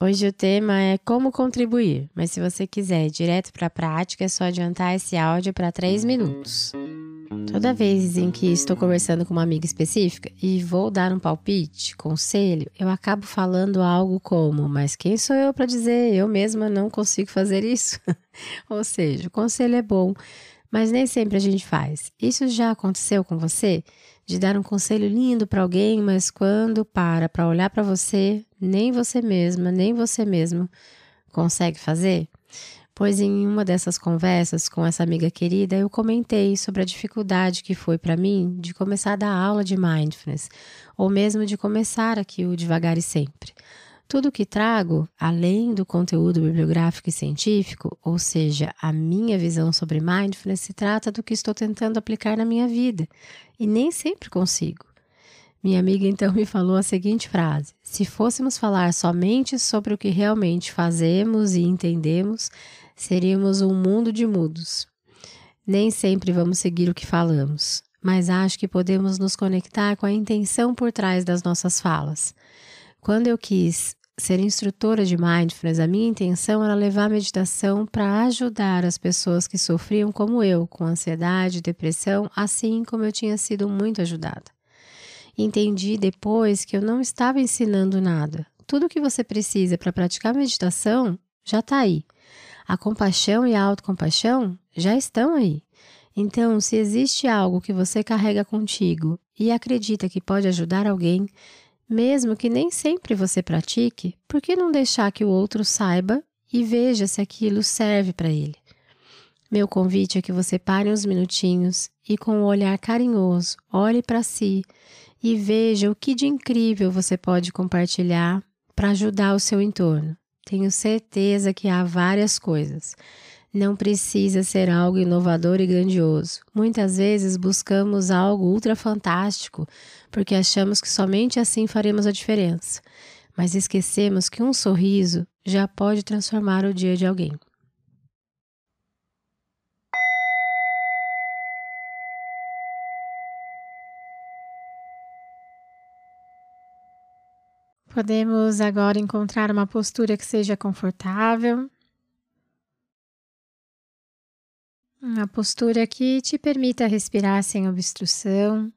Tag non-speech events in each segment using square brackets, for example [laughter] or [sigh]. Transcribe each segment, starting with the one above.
Hoje o tema é como contribuir, mas se você quiser ir direto para a prática, é só adiantar esse áudio para 3 minutos. Toda vez em que estou conversando com uma amiga específica e vou dar um palpite, conselho, eu acabo falando algo como: Mas quem sou eu para dizer? Eu mesma não consigo fazer isso. [laughs] Ou seja, o conselho é bom, mas nem sempre a gente faz. Isso já aconteceu com você? De dar um conselho lindo para alguém, mas quando para para olhar para você, nem você mesma, nem você mesmo consegue fazer? Pois em uma dessas conversas com essa amiga querida, eu comentei sobre a dificuldade que foi para mim de começar a dar aula de mindfulness, ou mesmo de começar aqui o devagar e sempre. Tudo que trago, além do conteúdo bibliográfico e científico, ou seja, a minha visão sobre mindfulness, se trata do que estou tentando aplicar na minha vida e nem sempre consigo. Minha amiga então [laughs] me falou a seguinte frase: Se fôssemos falar somente sobre o que realmente fazemos e entendemos, seríamos um mundo de mudos. Nem sempre vamos seguir o que falamos, mas acho que podemos nos conectar com a intenção por trás das nossas falas. Quando eu quis ser instrutora de mindfulness, a minha intenção era levar a meditação para ajudar as pessoas que sofriam como eu, com ansiedade, depressão, assim como eu tinha sido muito ajudada. Entendi depois que eu não estava ensinando nada. Tudo o que você precisa para praticar meditação já está aí. A compaixão e a autocompaixão já estão aí. Então, se existe algo que você carrega contigo e acredita que pode ajudar alguém, mesmo que nem sempre você pratique, por que não deixar que o outro saiba e veja se aquilo serve para ele? Meu convite é que você pare uns minutinhos e, com um olhar carinhoso, olhe para si e veja o que de incrível você pode compartilhar para ajudar o seu entorno. Tenho certeza que há várias coisas. Não precisa ser algo inovador e grandioso. Muitas vezes buscamos algo ultra fantástico porque achamos que somente assim faremos a diferença. Mas esquecemos que um sorriso já pode transformar o dia de alguém. Podemos agora encontrar uma postura que seja confortável. Uma postura que te permita respirar sem obstrução,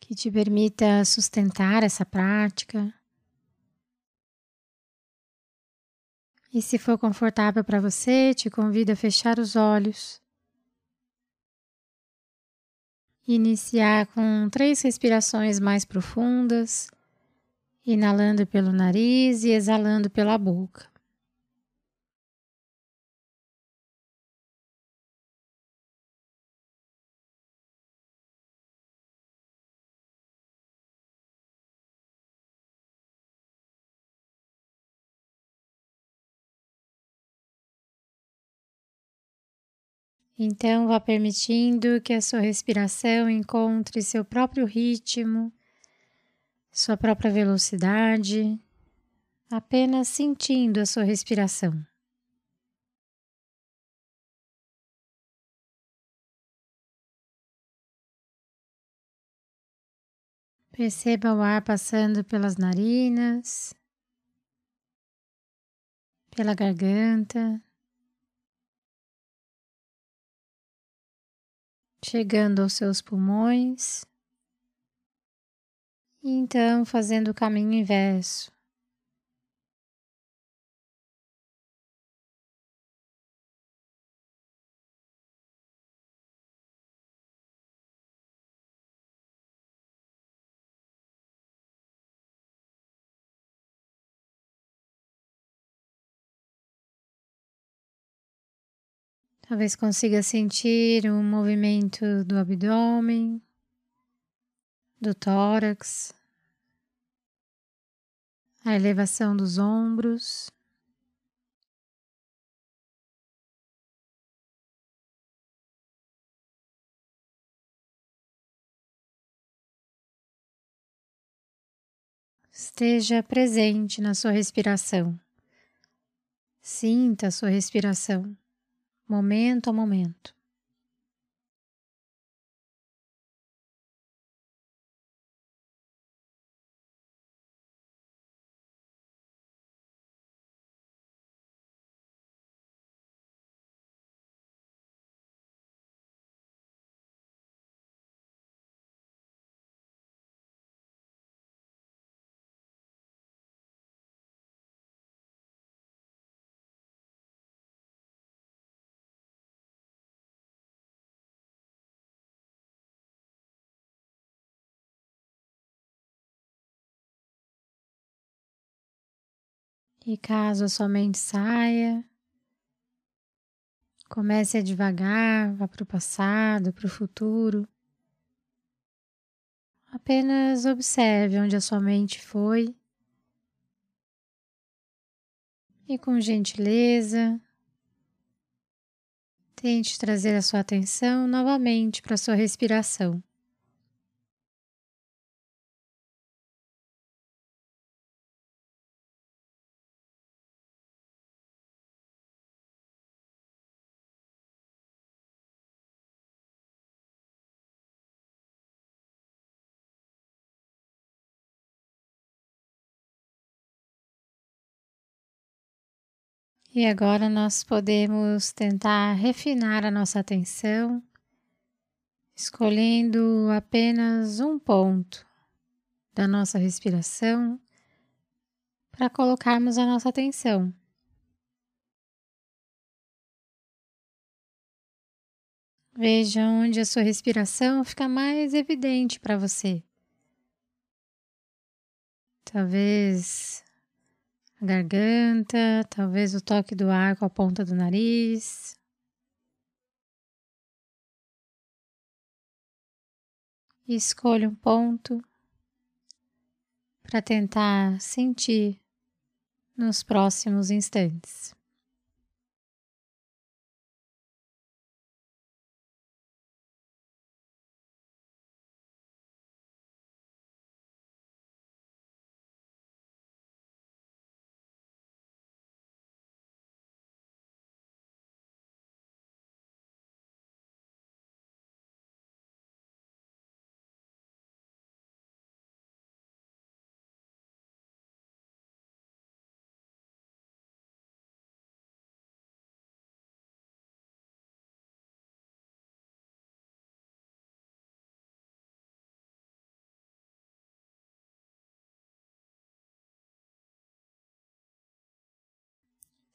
que te permita sustentar essa prática. E se for confortável para você, te convido a fechar os olhos Iniciar com três respirações mais profundas, inalando pelo nariz e exalando pela boca. Então, vá permitindo que a sua respiração encontre seu próprio ritmo, sua própria velocidade, apenas sentindo a sua respiração. Perceba o ar passando pelas narinas, pela garganta. Chegando aos seus pulmões, e então fazendo o caminho inverso. Talvez consiga sentir o movimento do abdômen, do tórax, a elevação dos ombros. Esteja presente na sua respiração. Sinta a sua respiração, momento a momento. E caso a sua mente saia, comece a devagar, vá para o passado, para o futuro. Apenas observe onde a sua mente foi e, com gentileza, tente trazer a sua atenção novamente para a sua respiração. E agora nós podemos tentar refinar a nossa atenção, escolhendo apenas um ponto da nossa respiração para colocarmos a nossa atenção. Veja onde a sua respiração fica mais evidente para você. Talvez garganta, talvez o toque do ar com a ponta do nariz. E escolha um ponto para tentar sentir nos próximos instantes.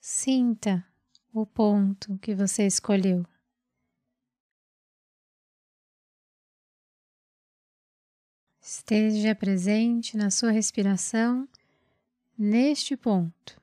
Sinta o ponto que você escolheu. Esteja presente na sua respiração neste ponto.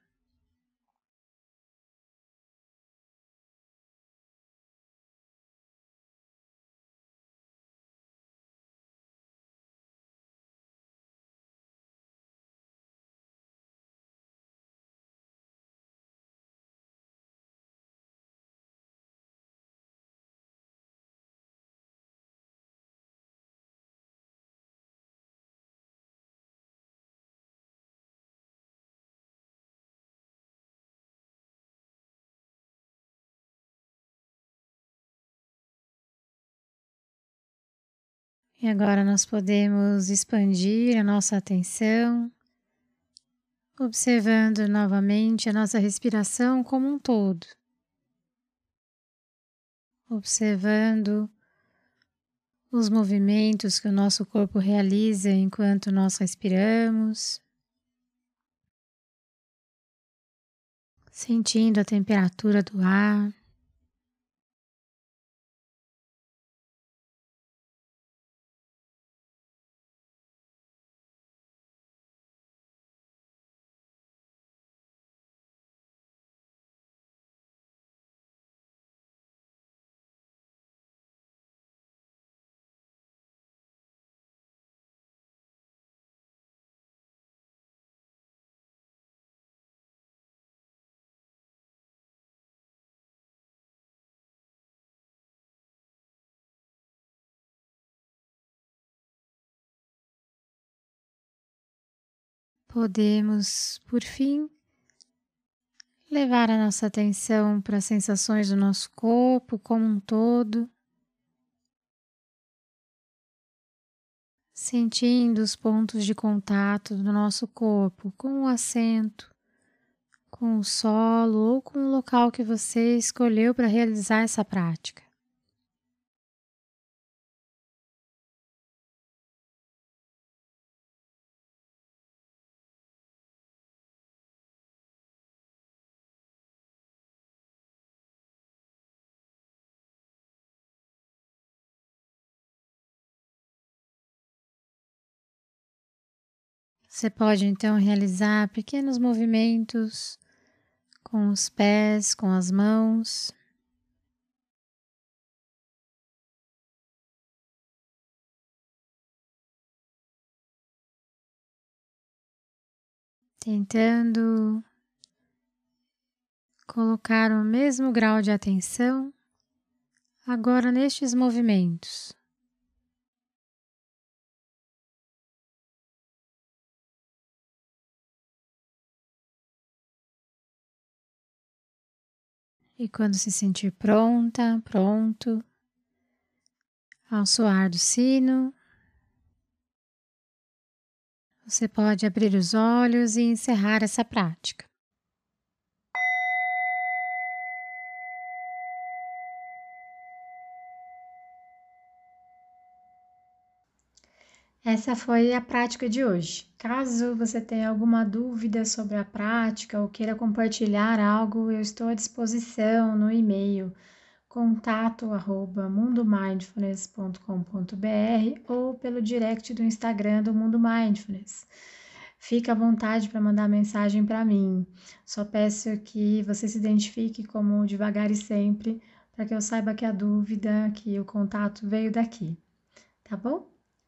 E agora nós podemos expandir a nossa atenção, observando novamente a nossa respiração como um todo. Observando os movimentos que o nosso corpo realiza enquanto nós respiramos, sentindo a temperatura do ar. Podemos, por fim, levar a nossa atenção para as sensações do nosso corpo como um todo, sentindo os pontos de contato do nosso corpo com o assento, com o solo ou com o local que você escolheu para realizar essa prática. Você pode então realizar pequenos movimentos com os pés, com as mãos. Tentando colocar o mesmo grau de atenção agora nestes movimentos. E quando se sentir pronta, pronto, ao soar do sino, você pode abrir os olhos e encerrar essa prática. Essa foi a prática de hoje. Caso você tenha alguma dúvida sobre a prática ou queira compartilhar algo, eu estou à disposição no e-mail contato@mundomindfulness.com.br ou pelo direct do Instagram do Mundo Mindfulness. Fique à vontade para mandar mensagem para mim. Só peço que você se identifique como devagar e sempre, para que eu saiba que a dúvida, que o contato veio daqui. Tá bom?